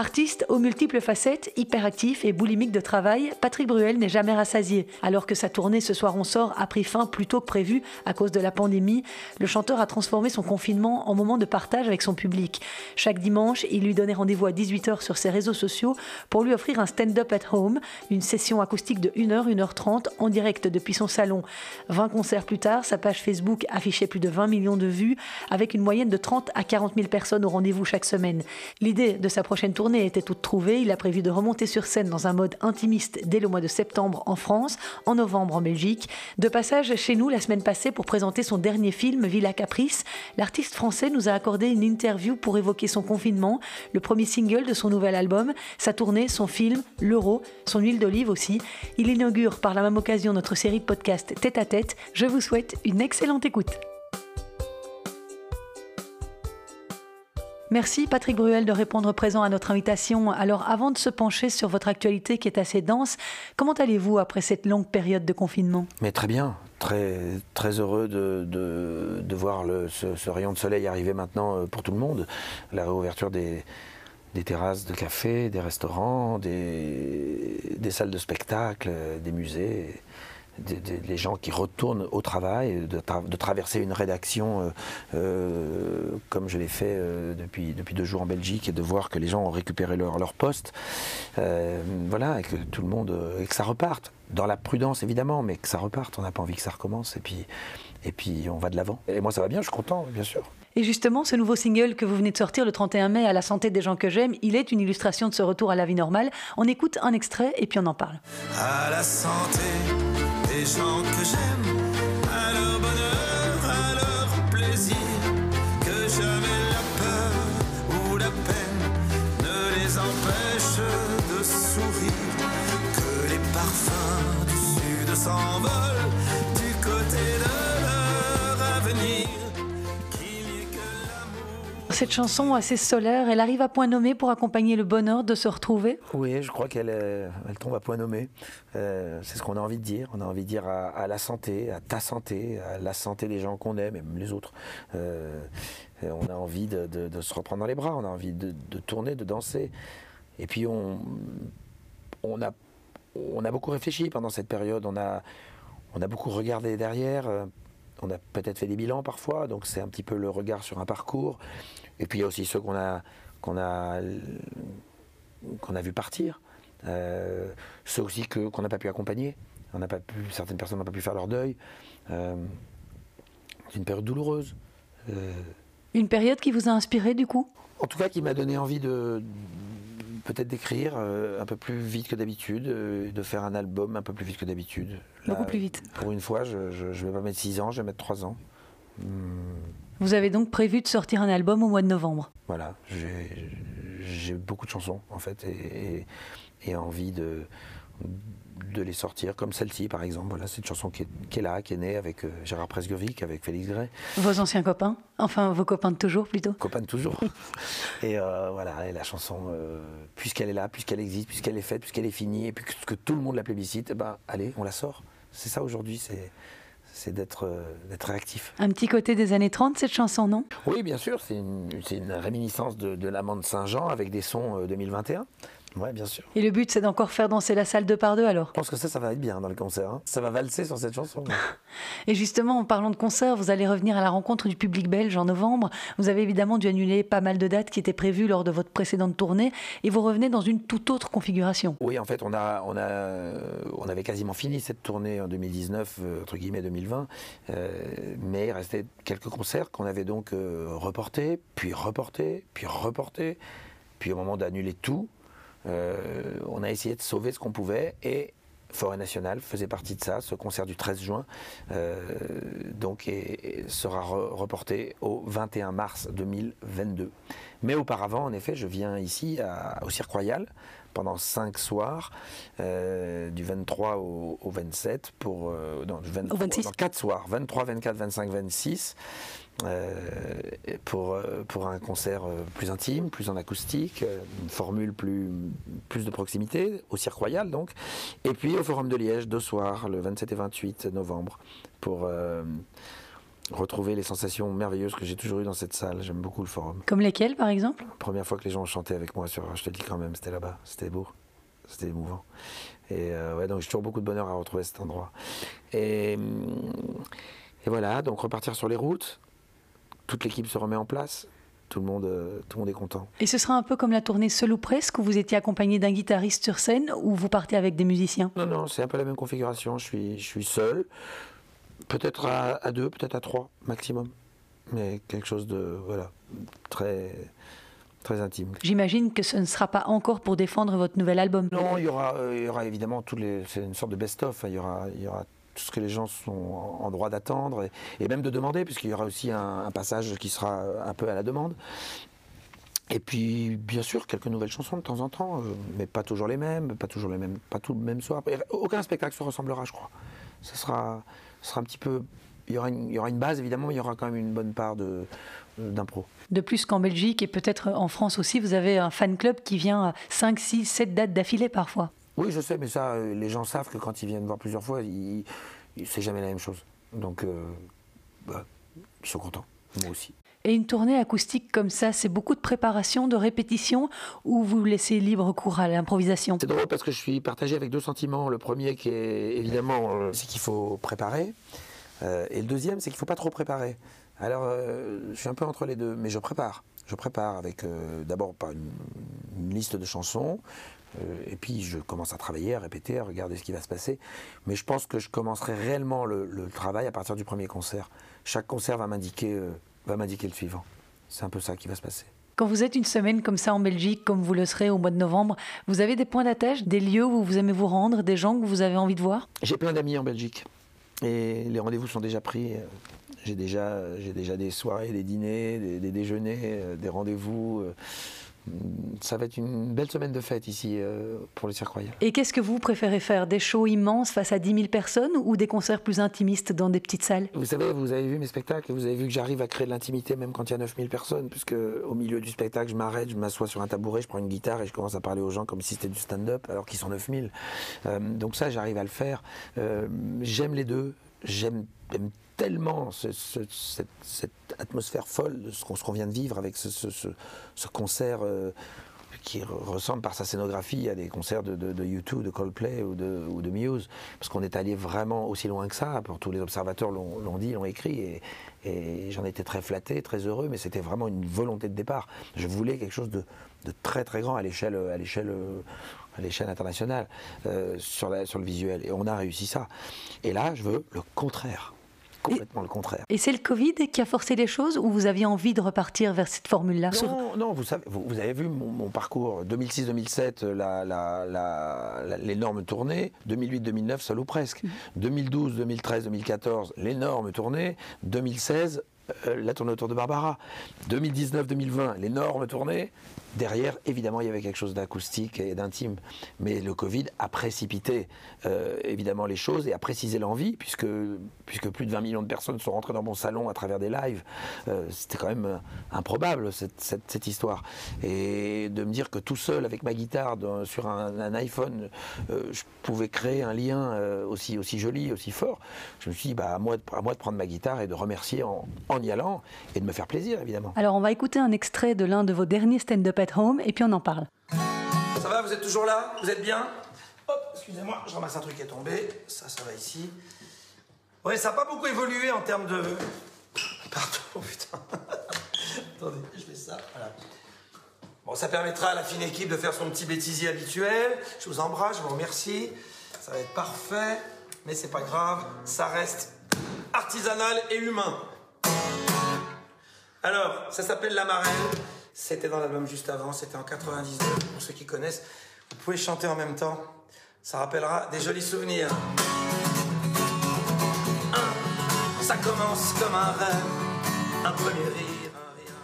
Artiste aux multiples facettes, hyperactif et boulimique de travail, Patrick Bruel n'est jamais rassasié. Alors que sa tournée Ce soir on sort a pris fin plus tôt que prévu à cause de la pandémie, le chanteur a transformé son confinement en moment de partage avec son public. Chaque dimanche, il lui donnait rendez-vous à 18h sur ses réseaux sociaux pour lui offrir un stand-up at home, une session acoustique de 1h, 1h30 en direct depuis son salon. 20 concerts plus tard, sa page Facebook affichait plus de 20 millions de vues avec une moyenne de 30 à 40 000 personnes au rendez-vous chaque semaine. L'idée de sa prochaine tournée était toute trouvée. Il a prévu de remonter sur scène dans un mode intimiste dès le mois de septembre en France, en novembre en Belgique. De passage chez nous la semaine passée pour présenter son dernier film, Villa Caprice, l'artiste français nous a accordé une interview pour évoquer son confinement, le premier single de son nouvel album, sa tournée, son film, l'euro, son huile d'olive aussi. Il inaugure par la même occasion notre série de podcasts Tête à Tête. Je vous souhaite une excellente écoute. Merci Patrick Bruel de répondre présent à notre invitation. Alors avant de se pencher sur votre actualité qui est assez dense, comment allez-vous après cette longue période de confinement? Mais très bien, très, très heureux de, de, voir ce, rayon de soleil arriver maintenant euh, pour tout le monde. La réouverture des, des terrasses de café, des restaurants, des, des salles de spectacle, des musées les gens qui retournent au travail, de, traverser une rédaction euh, euh, comme je l'ai fait euh, depuis, depuis deux jours en Belgique et de voir que les gens ont récupéré leur, leur poste. voilà, et que tout le monde. et que ça reparte. Dans la prudence évidemment, mais que ça reparte. On n'a pas envie que ça recommence. Et puis, et puis on va de l'avant. Et moi ça va bien, je suis content, bien sûr. Et justement, ce nouveau single que vous venez de sortir le 31 mai à la santé des gens que j'aime, il est une illustration de ce retour à la vie normale. On écoute un extrait et puis on en parle. À la santé les gens que j'aime, à leur bonheur, à leur plaisir, que jamais la peur ou la peine ne les empêche de sourire, que les parfums du sud s'envolent Cette chanson assez solaire, elle arrive à point nommé pour accompagner le bonheur de se retrouver Oui, je crois qu'elle elle tombe à point nommé. Euh, c'est ce qu'on a envie de dire. On a envie de dire à, la santé, à ta santé, à la santé des gens qu'on aime, même les autres. Euh, on a envie de, se reprendre dans les bras, on a envie de, tourner, de danser. Et puis on, a, beaucoup réfléchi pendant cette période, on a, beaucoup regardé derrière. Euh, on a peut-être fait des bilans parfois, donc c'est un petit peu le regard sur un parcours. Et puis il y a aussi ceux qu'on a, qu'on a, qu'on a vu partir, euh, ceux aussi que, qu'on n'a pas pu accompagner. On n'a pas pu, certaines personnes n'ont pas pu faire leur deuil. Euh, c'est une période douloureuse. Euh, une période qui vous a inspiré du coup? En tout cas, qui m'a donné envie de, peut-être d'écrire euh, un peu plus vite que d'habitude, euh, de faire un album un peu plus vite que d'habitude. Beaucoup plus vite. Pour une fois, je ne vais pas mettre 6 ans, je vais mettre 3 ans. Hmm. Vous avez donc prévu de sortir un album au mois de novembre Voilà, j'ai beaucoup de chansons en fait et, et envie de, de les sortir, comme celle-ci par exemple. Voilà, c'est une chanson qui est, là, qui est née avec euh, Gérard Presgovic, avec Félix Gray. Vos anciens copains Enfin, vos copains de toujours plutôt Copains de toujours. et euh, voilà, la chanson, euh, puisqu'elle est là, puisqu'elle existe, puisqu'elle est faite, puisqu'elle est finie, et puisque tout le monde la plébiscite, eh ben, allez, on la sort. C'est ça aujourd'hui, c'est c'est d'être réactif. Un petit côté des années 30, cette chanson, non? Oui, bien sûr, c'est une, une, réminiscence de, de l'amant de Saint-Jean avec des sons 2021. Ouais, bien sûr. Et le but, c'est d'encore faire danser la salle deux par deux alors? Je pense que ça, ça va être bien dans le concert. Hein. Ça va valser sur cette chanson. et justement, en parlant de concert, vous allez revenir à la rencontre du public belge en novembre. Vous avez évidemment dû annuler pas mal de dates qui étaient prévues lors de votre précédente tournée et vous revenez dans une toute autre configuration. Oui, en fait, on, a, on, a, on avait quasiment fini cette tournée en 2019, euh, entre guillemets 2020, euh, mais il restait quelques concerts qu'on avait donc euh, reportés, puis reportés, puis reportés. Puis au moment d'annuler tout, euh, on a essayé de sauver ce qu'on pouvait et Forêt Nationale faisait partie de ça, ce concert du 13 juin, euh, donc sera reporté au 21 mars 2022. Mais auparavant, en effet, je viens ici au Cirque Royal pendant 5 soirs, euh, du 23 au, 27, pour, non, du 4 soirs, 23, 24, 25, 26. Euh, pour, euh, pour un concert euh, plus intime, plus en acoustique, une formule plus, plus de proximité, au Cirque Royal donc, et puis au Forum de Liège deux soirs, le 27 et 28 novembre, pour retrouver les sensations merveilleuses que j'ai toujours eues dans cette salle. J'aime beaucoup le forum. Comme lesquelles, par exemple? Première fois que les gens ont chanté avec moi sur, je te dis quand même, c'était là-bas, c'était beau, c'était émouvant. Et euh, ouais, donc j'ai toujours beaucoup de bonheur à retrouver cet endroit. Et, hum, et voilà, donc repartir sur les routes, toute l'équipe se remet en place, tout le monde, euh, tout le monde est content. Et ce sera un peu comme la tournée Seul ou presque, où vous étiez accompagné d'un guitariste sur scène, ou vous partez avec des musiciens? Non, non, c'est un peu la même configuration. Je suis, je suis seul, peut-être à, à deux, peut-être à trois maximum, mais quelque chose de voilà très très intime. J'imagine que ce ne sera pas encore pour défendre votre nouvel album. Non, il y aura, euh, il y aura évidemment tous les, c'est une sorte de best-of. hein. Il y aura, il y aura tout ce que les gens sont en droit d'attendre et, même de demander, puisqu'il y aura aussi un, passage qui sera un peu à la demande. Et puis, bien sûr, quelques nouvelles chansons de temps en temps, euh, mais pas toujours les mêmes, pas toujours les mêmes, pas tout le même soir. Aucun spectacle se ressemblera, je crois. Ce sera, sera un petit peu. Il y, aura une, il y aura une base, évidemment, mais il y aura quand même une bonne part de- euh, d'impro. De plus qu'en Belgique et peut-être en France aussi, vous avez un fan club qui vient à 5, 6, 7 dates d'affilée parfois. Oui, je sais, mais ça, euh, les gens savent que quand ils viennent voir plusieurs fois, c'est jamais la même chose. Donc, euh, bah, ils sont contents. Moi aussi. Et une tournée acoustique comme ça, c'est beaucoup de préparation, de répétition, ou vous laissez libre cours à l'improvisation? C'est drôle parce que je suis partagé avec deux sentiments. Le premier, qui est évidemment, euh, c'est qu'il faut préparer. Euh, et le deuxième, c'est qu'il ne faut pas trop préparer. Alors, euh, je suis un peu entre les deux, mais je prépare. Je prépare avec d'abord une, une liste de chansons, et puis je commence à travailler, à répéter, à regarder ce qui va se passer. Mais je pense que je commencerai réellement le, le travail à partir du premier concert. Chaque concert va m'indiquer, euh, va m'indiquer le suivant. C'est un peu ça qui va se passer. Quand vous êtes une semaine comme ça en Belgique, comme vous le serez au mois de novembre, vous avez des points d'attache, des lieux où vous aimez vous rendre, des gens que vous avez envie de voir? J'ai plein d'amis en Belgique et les rendez-vous sont déjà pris. J'ai déjà, j'ai déjà des soirées, des dîners, des, des déjeuners, euh, des rendez-vous. Ça va être une belle semaine de fête ici euh, pour le Cirque Royal. Et qu'est-ce que vous préférez faire? Des shows immenses face à 10 000 personnes ou des concerts plus intimistes dans des petites salles? Vous savez, vous avez vu mes spectacles et vous avez vu que j'arrive à créer de l'intimité même quand il y a 9000 personnes, puisque au milieu du spectacle, je m'arrête, je m'assois sur un tabouret, je prends une guitare et je commence à parler aux gens comme si c'était du stand-up alors qu'ils sont 9000. Euh, donc ça, j'arrive à le faire. Euh, j'aime les deux. J'aime j'aime tellement ce- ce- cette, cette atmosphère folle de ce qu'on qu'on vient de vivre avec ce, ce- ce- ce concert euh, qui re- ressemble par sa scénographie à des concerts de, de, de U2, de Coldplay ou de, ou Muse, parce qu'on est allé vraiment aussi loin que ça, tous les observateurs l'ont dit, l'ont écrit, et, j'en étais très flatté, très heureux, mais c'était vraiment une volonté de départ. Je voulais quelque chose de, très très grand à l'échelle internationale euh, sur le visuel, et on a réussi ça. Et là, je veux le contraire, complètement le contraire. Et c'est le Covid qui a forcé les choses ou vous aviez envie de repartir vers cette formule-là Non, non, vous, savez, vous, vous avez vu mon, mon parcours 2006-2007, la- la- la- la- l'énorme tournée, 2008-2009, seul ou presque, 2012, 2013, 2014, l'énorme tournée, 2016, euh, la tournée autour de Barbara, 2019-2020, l'énorme tournée. Derrière, évidemment, il y avait quelque chose d'acoustique et d'intime, mais le Covid a précipité euh, évidemment les choses et a précisé l'envie, puisque, puisque plus de 20 millions de personnes sont rentrées dans mon salon à travers des lives. Euh, C'était quand même euh, improbable cette, cette- histoire. Et de me dire que tout seul, avec ma guitare sur un, iPhone, je pouvais créer un lien aussi, aussi joli, aussi fort, je me suis dit, bah, à, moi de, à moi de prendre ma guitare et de remercier en, en y allant et de me faire plaisir, évidemment. Alors on va écouter un extrait de l'un de vos derniers stand-up at home et puis on en parle. Ça va, vous êtes toujours là? Vous êtes bien? Hop, excusez-moi, je ramasse un truc qui est tombé. Ça, ça va ici. Ouais, ça n'a pas beaucoup évolué en termes de. Pardon, putain. Attendez, je fais ça. Voilà. Bon, ça permettra à la fine équipe de faire son petit bêtisier habituel. Je vous embrasse, je vous remercie. Ça va être parfait, mais c'est pas grave, ça reste artisanal et humain. Alors, ça s'appelle La Marelle. C'était dans l'album juste avant, c'était en 99. Pour ceux qui connaissent, vous pouvez chanter en même temps. Ça rappellera des jolis souvenirs. Ça commence comme un rêve, un premier rire.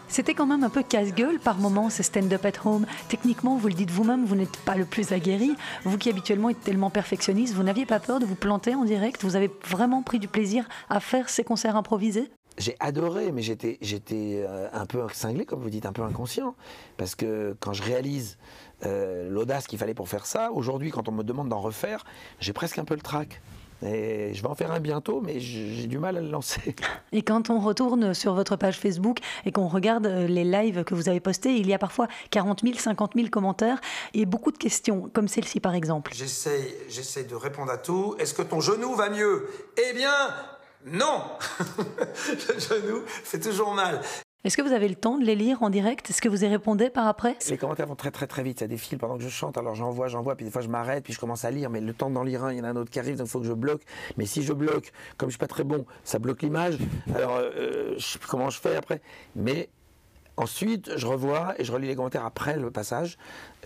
C'était quand même un peu casse-gueule par moments ce stand-up at home. Techniquement, vous le dites vous-même, vous n'êtes pas le plus aguerri. Vous qui habituellement êtes tellement perfectionniste, vous n'aviez pas peur de vous planter en direct? Vous avez vraiment pris du plaisir à faire ces concerts improvisés? J'ai adoré, mais j'étais, j'étais euh, un peu cinglé, comme vous dites, un peu inconscient. Parce que quand je réalise euh, l'audace qu'il fallait pour faire ça, aujourd'hui, quand on me demande d'en refaire, j'ai presque un peu le trac. Et je vais en faire un bientôt, mais j'ai du mal à le lancer. Et quand on retourne sur votre page Facebook et qu'on regarde euh, les lives que vous avez postés, il y a parfois 40 000, 50 000 commentaires et beaucoup de questions, comme celle-ci par exemple. J'essaye, j'essaye de répondre à tout. Est-ce que ton genou va mieux? Eh bien, non. Le genou fait toujours mal. Est-ce que vous avez le temps de les lire en direct? Est-ce que vous y répondez par après? Les commentaires vont très très très vite, ça défile pendant que je chante, alors j'envoie, j'envoie, puis des fois je m'arrête, puis je commence à lire, mais le temps d'en lire un, il y en a un autre qui arrive, donc il faut que je bloque. Mais si je bloque, comme je suis pas très bon, ça bloque l'image, alors euh, je sais plus comment je fais après. Mais ensuite, je revois et je relis les commentaires après le passage,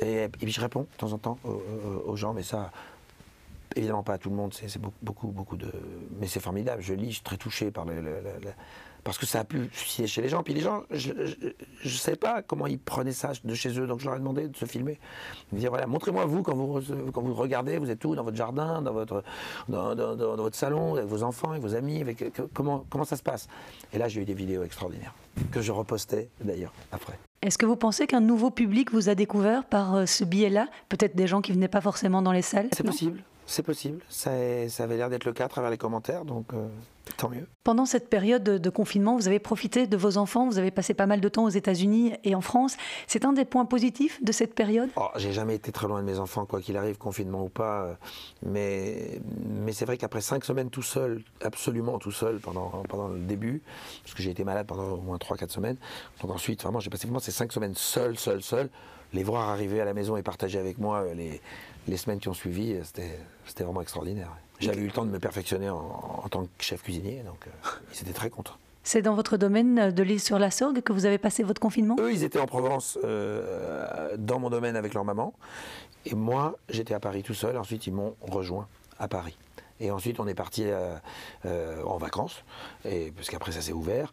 et, puis je réponds de temps en temps aux, gens, mais ça, évidemment pas à tout le monde, c'est beaucoup, beaucoup, de. Mais c'est formidable, je lis, je suis très touché par le parce que ça a pu susciter chez les gens. Puis les gens, je ne sais pas comment ils prenaient ça de chez eux, donc je leur ai demandé de se filmer. De dire voilà, montrez-moi vous quand vous quand vous regardez, vous êtes où dans votre jardin, dans votre dans, votre salon, avec vos enfants, avec vos amis, avec comment comment ça se passe? Et là, j'ai eu des vidéos extraordinaires que je repostais d'ailleurs après. Est-ce que vous pensez qu'un nouveau public vous a découvert par euh, ce biais-là? Peut-être des gens qui venaient pas forcément dans les salles? C'est possible. C'est possible, ça, ça, avait l'air d'être le cas à travers les commentaires, donc euh, tant mieux. Pendant cette période de confinement, vous avez profité de vos enfants, vous avez passé pas mal de temps aux États-Unis et en France. C'est un des points positifs de cette période? Oh, J'ai jamais été très loin de mes enfants, quoi qu'il arrive, confinement ou pas. Euh, mais, mais c'est vrai qu'après cinq semaines tout seul, absolument tout seul pendant, pendant le début, parce que j'ai été malade pendant au moins 3-4 semaines, donc ensuite, vraiment, j'ai passé vraiment ces cinq semaines seul, seul, seul. Les voir arriver à la maison et partager avec moi euh, les les semaines qui ont suivi, c'était vraiment extraordinaire. J'avais eu le temps de me perfectionner en, tant que chef cuisinier, donc euh, ils étaient très contents. C'est dans votre domaine de l'île sur la Sorgue que vous avez passé votre confinement? Eux, ils étaient en Provence, euh, dans mon domaine avec leur maman. Et moi, j'étais à Paris tout seul. Ensuite, ils m'ont rejoint à Paris. Et ensuite, on est parti euh, en vacances, et, parce qu'après, ça s'est ouvert.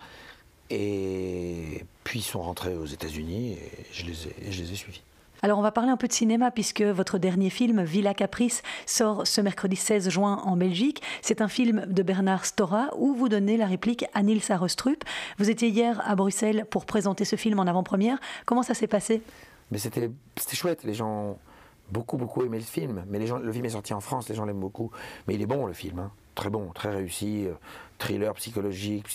Et puis, ils sont rentrés aux États-Unis et je les ai, je les ai suivis. Alors on va parler un peu de cinéma puisque votre dernier film, Villa Caprice, sort ce mercredi 16 juin en Belgique. C'est un film de Bernard Stora où vous donnez la réplique à Nils Arestrup. Vous étiez hier à Bruxelles pour présenter ce film en avant-première. Comment ça s'est passé? Mais c'était chouette, les gens beaucoup beaucoup aimé le film. Mais les gens, le film est sorti en France, les gens l'aiment beaucoup. Mais il est bon le film, hein. très bon, très réussi. Euh, thriller psychologique,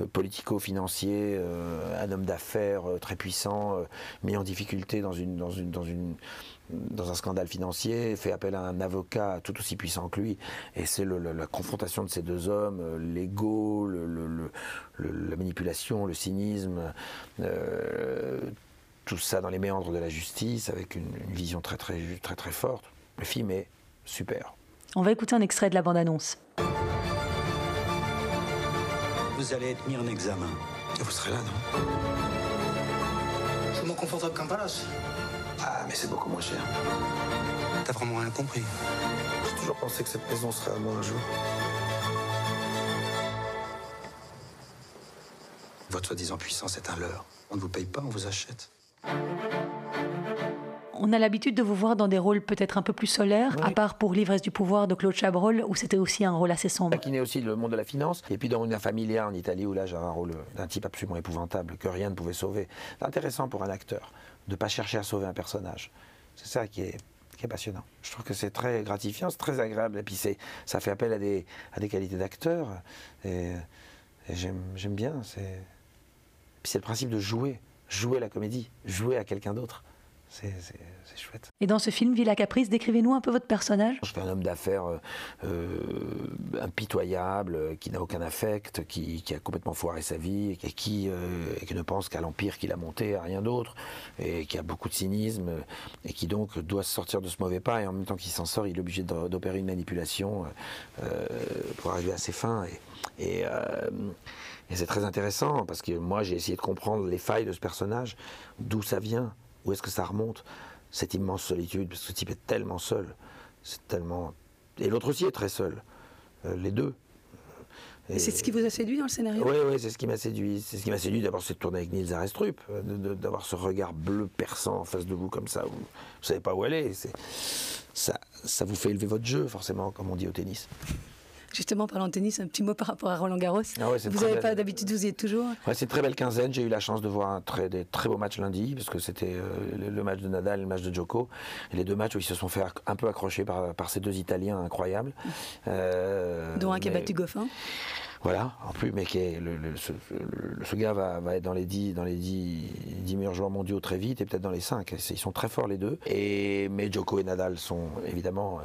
euh, politico-financier, euh, un homme d'affaires très puissant, mis en difficulté dans, une, dans, une, dans, une, dans un scandale financier, fait appel à un avocat tout aussi puissant que lui. Et c'est la confrontation de ces deux hommes, l'ego, le, la manipulation, le cynisme. Tout ça dans les méandres de la justice, avec une, une vision très très très très forte. Le film est super. On va écouter un extrait de la bande-annonce vous allez être mis en examen. vous serez là, non? C'est moins confortable qu'un palace. Ah, mais c'est beaucoup moins cher. T'as vraiment rien compris. J'ai toujours pensé que cette maison serait à moi un jour. Votre soi-disant puissance est un leurre. On ne vous paye pas, on vous achète on a l'habitude de vous voir dans des rôles peut-être un peu plus solaires, à part pour L'ivresse du pouvoir de Claude Chabrol, où c'était aussi un rôle assez sombre. Qui est aussi le monde de la finance, et puis dans une familia en Italie, où là j'avais un rôle d'un type absolument épouvantable, que rien ne pouvait sauver. C'est intéressant pour un acteur de ne pas chercher à sauver un personnage. C'est ça qui est, qui est passionnant. Je trouve que c'est très gratifiant, c'est très agréable, et puis ça fait appel à des, à des qualités d'acteur, et, j'aime bien. Puis c'est le principe de jouer, jouer la comédie, jouer à quelqu'un d'autre. C'est chouette. Et dans ce film, Villa Caprice, décrivez-nous un peu votre personnage. Je fais un homme d'affaires euh, euh, impitoyable, qui n'a aucun affect, qui, a complètement foiré sa vie, et qui, euh, qui ne pense qu'à l'empire qu'il a monté, à rien d'autre, et qui a beaucoup de cynisme, et qui donc doit sortir de ce mauvais pas, et en même temps qu'il s'en sort, il est obligé d'opérer une manipulation pour arriver à ses fins. Et, et, et c'est très intéressant, parce que moi j'ai essayé de comprendre les failles de ce personnage, d'où ça vient où est-ce que ça remonte Cette immense solitude, parce que ce type est tellement seul. C'est tellement. Et l'autre aussi est très seul. Euh, les deux. Et c'est ce qui vous a séduit dans le scénario? Oui, oui, c'est ce qui m'a séduit. C'est ce qui m'a séduit d'abord, c'est de tourner avec Nils Arestrup, euh, d'avoir ce regard bleu perçant en face de vous comme ça, où vous ne savez pas où aller. Ça, ça vous fait élever votre jeu, forcément, comme on dit au tennis. Justement, parlant de tennis, un petit mot par rapport à Roland Garros. Ah vous n'avez pas d'habitude, vous y êtes toujours? Ouais, C'est une très belle quinzaine. J'ai eu la chance de voir un très, des très beaux matchs lundi, parce que c'était euh, le, match de Nadal et le match de Djoko. Et les deux matchs où ils se sont fait un peu accrocher par, par ces deux Italiens incroyables. Euh, Dont un qui a battu Goffin. Voilà, en plus, mais qui est, le, ce, gars va, va, être dans les 10 dans les 10, meilleurs joueurs mondiaux très vite et peut-être dans les 5. Ils sont très forts les deux. Et, mais Djoko et Nadal sont évidemment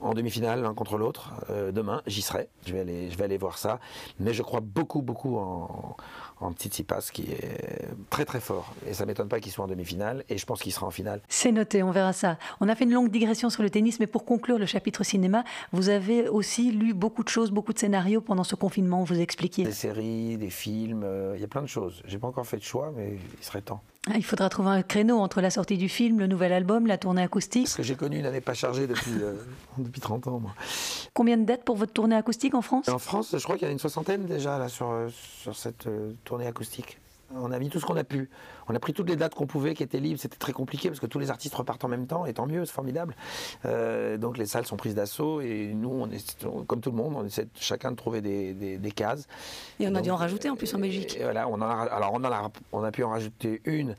en demi-finale l'un contre l'autre. Euh, demain, j'y serai. Je vais, aller, je vais aller voir ça. Mais je crois beaucoup, beaucoup en, en Tsitsipas qui est très très fort. Et ça m'étonne pas qu'il soit en demi-finale. Et je pense qu'il sera en finale. C'est noté, on verra ça. On a fait une longue digression sur le tennis, mais pour conclure le chapitre cinéma, vous avez aussi lu beaucoup de choses, beaucoup de scénarios pendant ce confinement. Vous expliquiez. Des séries, des films, euh, il y a plein de choses. J'ai pas encore fait de choix, mais il serait temps. Ah, il faudra trouver un créneau entre la sortie du film, le nouvel album, la tournée acoustique. Parce que j'ai connu une année pas chargée depuis, euh, depuis 30 ans. Moi. Combien de dates pour votre tournée acoustique en France? En France, je crois qu'il y en a une soixantaine déjà là, sur, euh, sur cette euh, tournée acoustique. On a mis tout ce qu'on a pu. On a pris toutes les dates qu'on pouvait, qui étaient libres. C'était très compliqué parce que tous les artistes repartent en même temps, et tant mieux, c'est formidable. Euh, donc les salles sont prises d'assaut, et nous, on est, comme tout le monde, on essaie chacun de trouver des, des, cases. Et on a dû en rajouter en plus en Belgique. voilà, on a, alors on, a, on a pu en rajouter une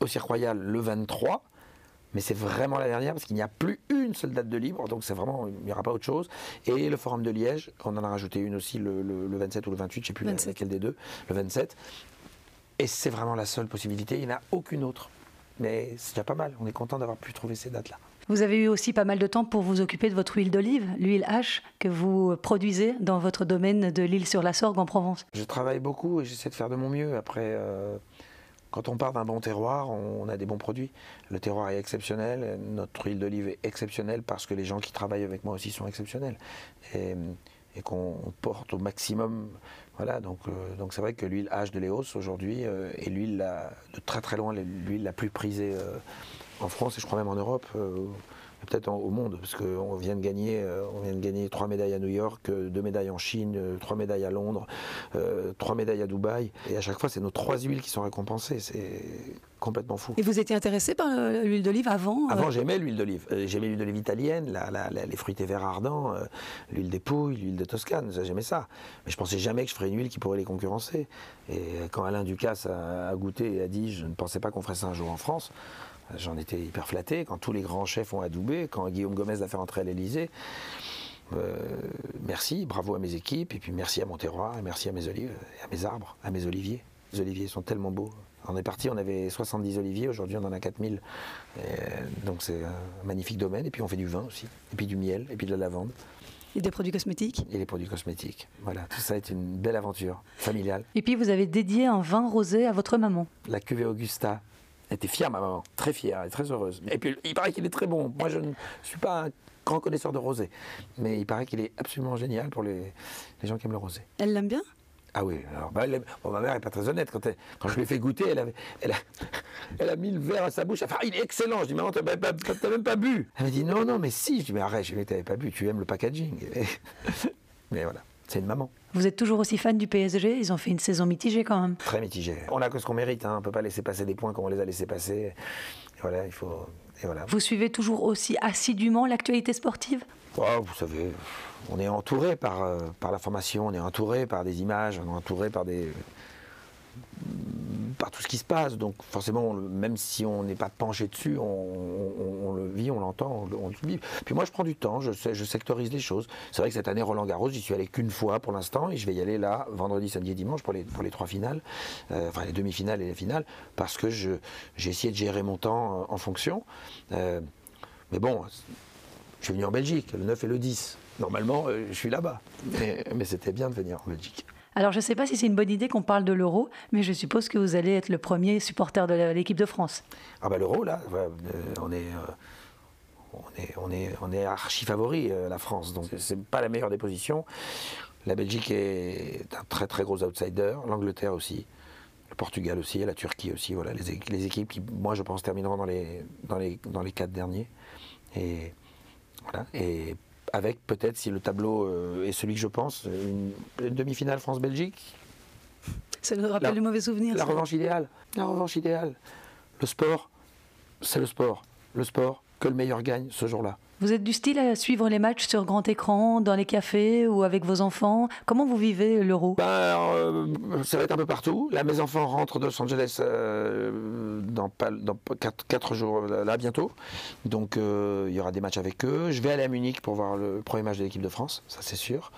au Cirque Royal le 23 mais c'est vraiment la dernière parce qu'il n'y a plus une seule date de libre, donc c'est vraiment, il n'y aura pas autre chose. Et le Forum de Liège, on en a rajouté une aussi le, 27 ou le 28, je ne sais plus laquelle des deux, le 27. Et c'est vraiment la seule possibilité, il n'y en a aucune autre. Mais c'est déjà pas mal, on est content d'avoir pu trouver ces dates-là. Vous avez eu aussi pas mal de temps pour vous occuper de votre huile d'olive, l'huile H, que vous produisez dans votre domaine de l'île sur la Sorgue en Provence. Je travaille beaucoup et j'essaie de faire de mon mieux. Après, euh, quand on part d'un bon terroir, on a des bons produits. Le terroir est exceptionnel, notre huile d'olive est exceptionnelle parce que les gens qui travaillent avec moi aussi sont exceptionnels. Et, qu'on porte au maximum voilà, donc euh, donc c'est vrai que l'huile H de Léos aujourd'hui euh, est l'huile de très très loin l'huile la plus prisée euh, en France et je crois même en Europe peut-être au monde, parce qu'on vient de gagner, on vient de gagner trois médailles à New York, deux médailles en Chine, trois médailles à Londres, trois médailles à Dubaï, et à chaque fois c'est nos trois huiles qui sont récompensées. C'est complètement fou. Et vous étiez intéressé par l'huile d'olive avant Avant, j'aimais l'huile d'olive. j'aimais l'huile d'olive italienne, les fruits verts ardents, l'huile des pouilles, l'huile de Toscane, j'aimais ça. Mais je pensais jamais que je ferais une huile qui pourrait les concurrencer. Et quand Alain Ducasse a, goûté et a dit, je ne pensais pas qu'on ferait ça un jour en France, j'en étais hyper flatté. Quand tous les grands chefs ont adoubé, quand Guillaume Gomez l'a fait rentrer à l'Elysée, euh, merci, bravo à mes équipes, et puis merci à mon terroir, et merci à mes olives, et à mes arbres, à mes oliviers. Les oliviers sont tellement beaux. On est parti, on avait 70 oliviers, aujourd'hui on en a 4000. donc c'est un magnifique domaine. Et puis on fait du vin aussi, et puis du miel, et puis de la lavande. Et des produits cosmétiques Et les produits cosmétiques. Voilà, tout ça est une belle aventure familiale. Et puis vous avez dédié un vin rosé à votre maman. La cuvée Augusta. Elle était fière, ma maman, très fière et très heureuse. Et puis il paraît qu'il est très bon. Moi je ne suis pas un grand connaisseur de rosé, mais il paraît qu'il est absolument génial pour les, les gens qui aiment le rosé. Elle l'aime bien? Ah oui, alors bah, ma mère n'est pas très honnête. Quand, quand je lui ai fait goûter, elle, avait, elle, a, elle, a, mis le verre à sa bouche. Elle fait, ah, il est excellent. Je dis, maman, tu n'as même pas bu. Elle m'a dit, non, non, mais si. Je dis, mais arrête, je tu n'avais pas bu, tu aimes le packaging. mais voilà, c'est une maman. Vous êtes toujours aussi fan du PSG Ils ont fait une saison mitigée quand même. Très mitigée. On a que ce qu'on mérite. Hein. On ne peut pas laisser passer des points comme on les a laissés passer. voilà, il faut. Et voilà. Vous suivez toujours aussi assidûment l'actualité sportive? Oh, Vous savez, on est entouré par, euh, par la formation, on est entouré par des images, on est entouré par des tout ce qui se passe. Donc forcément, même si on n'est pas penché dessus, on, le vit, on l'entend, on, le vit. Puis moi, je prends du temps, je, sectorise les choses. C'est vrai que cette année, Roland Garros, j'y suis allé qu'une fois pour l'instant, et je vais y aller là, vendredi, samedi et dimanche, pour les, trois finales, euh, enfin les demi-finales et les finales, parce que j'ai essayé de gérer mon temps euh, en fonction. mais bon, je suis venu en Belgique, le 9 et le 10 normalement, euh, je suis là-bas. Mais, c'était bien de venir en Belgique. Alors, je ne sais pas si c'est une bonne idée qu'on parle de l'euro, mais je suppose que vous allez être le premier supporter de l'équipe de France. Ah bah l'euro, là, euh, on est... Euh, on est, on, est, on est archi favori, la France. Donc, c'est pas la meilleure des positions. La Belgique est un très très gros outsider. L'Angleterre aussi. Le Portugal aussi. La Turquie aussi. Voilà, les, les, équipes qui, moi, je pense, termineront dans les, dans les, dans les quatre derniers. Et, voilà. Et avec peut-être, si le tableau euh, est celui que je pense, une, demi-finale France-Belgique? Ça nous rappelle de mauvais souvenirs. La revanche idéale. La revanche idéale. Le sport, c'est le sport. Le sport, que le meilleur gagne ce jour-là. Vous êtes du style à suivre les matchs sur grand écran, dans les cafés ou avec vos enfants Comment vous vivez l'euro ben, euh, Ça va être un peu partout. Là, mes enfants rentrent de Los Angeles euh, dans, 4, jours, là, bientôt. Donc, euh, il y aura des matchs avec eux. Je vais aller à Munich pour voir le premier match de l'équipe de France, ça c'est sûr.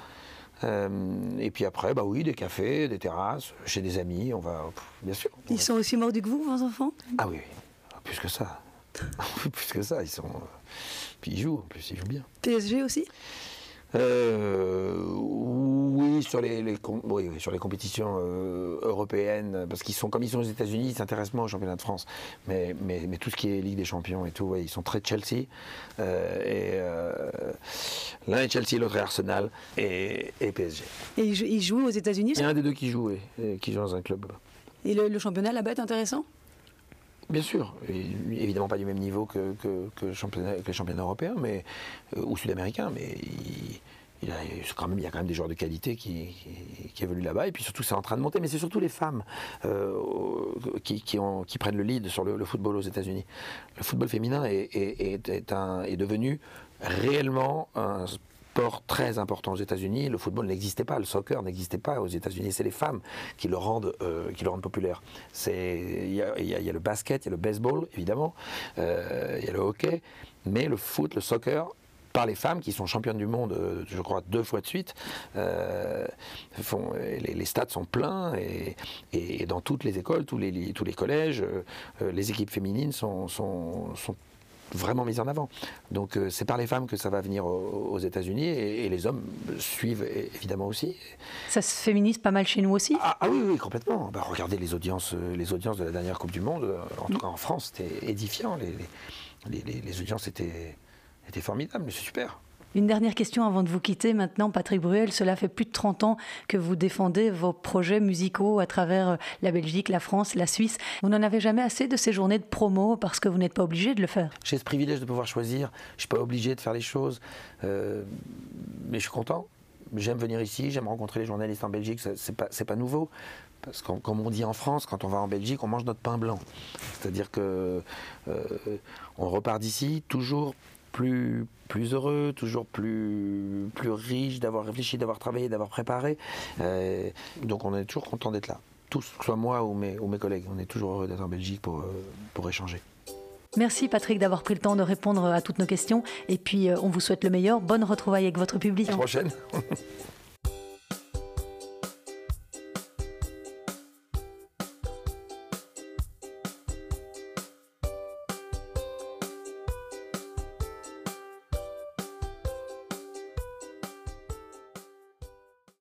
et puis après, bah oui, des cafés, des terrasses, chez des amis, on va, bien sûr. Ils sont aussi mordus que vous, vos enfants? Ah oui, plus que ça. plus que ça, ils sont. Puis ils jouent, en plus, ils jouent bien. PSG aussi? Euh, oui, sur les, oui, sur les compétitions euh, européennes, parce qu'ils sont comme ils sont aux États-Unis, ils s'intéressent moins au championnat de France. Mais, mais, mais, tout ce qui est Ligue des Champions et tout, ils sont très Chelsea. Euh, et l'un est Chelsea, l'autre est Arsenal et, PSG. Et ils jouent aux États-Unis Il y a un des deux qui joue, qui joue dans un club. Et le, le championnat là-bas est intéressant? Bien sûr, évidemment pas du même niveau que, que, les championnats européens mais, euh, ou sud-américains, mais il, y a quand même, des joueurs de qualité qui, évoluent là-bas, et puis surtout c'est en train de monter, mais c'est surtout les femmes euh, qui, prennent le lead sur le, football aux États-Unis. Le football féminin est, est devenu réellement un très important aux États-Unis. Le football n'existait pas, le soccer n'existait pas aux États-Unis. C'est les femmes qui le rendent, euh, qui le rendent populaire. Il y, a, le basket, il y a le baseball, évidemment, euh, il y a le hockey, mais le foot, le soccer, par les femmes qui sont championnes du monde, euh, je crois, deux fois de suite. les, stades sont pleins et, dans toutes les écoles, tous les, collèges, les équipes féminines sont vraiment mise en avant. Donc euh, c'est par les femmes que ça va venir aux, États-Unis et, les hommes suivent évidemment aussi. Ça se féminise pas mal chez nous aussi? Ah, ah oui, oui, complètement. Bah, regardez les audiences, euh, les audiences de la dernière Coupe du Monde, euh, en tout cas en France, c'était édifiant. Les, les, les, audiences étaient, étaient formidables, c'est super. Une dernière question avant de vous quitter maintenant, Patrick Bruel. Cela fait plus de 30 ans que vous défendez vos projets musicaux à travers euh, la Belgique, la France, la Suisse. Vous n'en avez jamais assez de ces journées de promo parce que vous n'êtes pas obligé de le faire? J'ai ce privilège de pouvoir choisir. Je ne suis pas obligé de faire les choses. Euh, mais je suis content. J'aime venir ici, j'aime rencontrer les journalistes en Belgique, c'est pas, pas nouveau. Parce que comme on dit en France, quand on va en Belgique, on mange notre pain blanc. C'est-à-dire que euh, on repart d'ici toujours plus, plus heureux, toujours plus, plus riche d'avoir réfléchi, d'avoir travaillé, d'avoir préparé. Euh, donc on est toujours content d'être là. Tous, que ce soit moi ou mes, ou mes collègues, on est toujours heureux d'être en Belgique pour, euh, pour échanger. Merci Patrick d'avoir pris le temps de répondre à toutes nos questions. Et puis euh, on vous souhaite le meilleur. Bonne retrouvaille avec votre public. À la prochaine.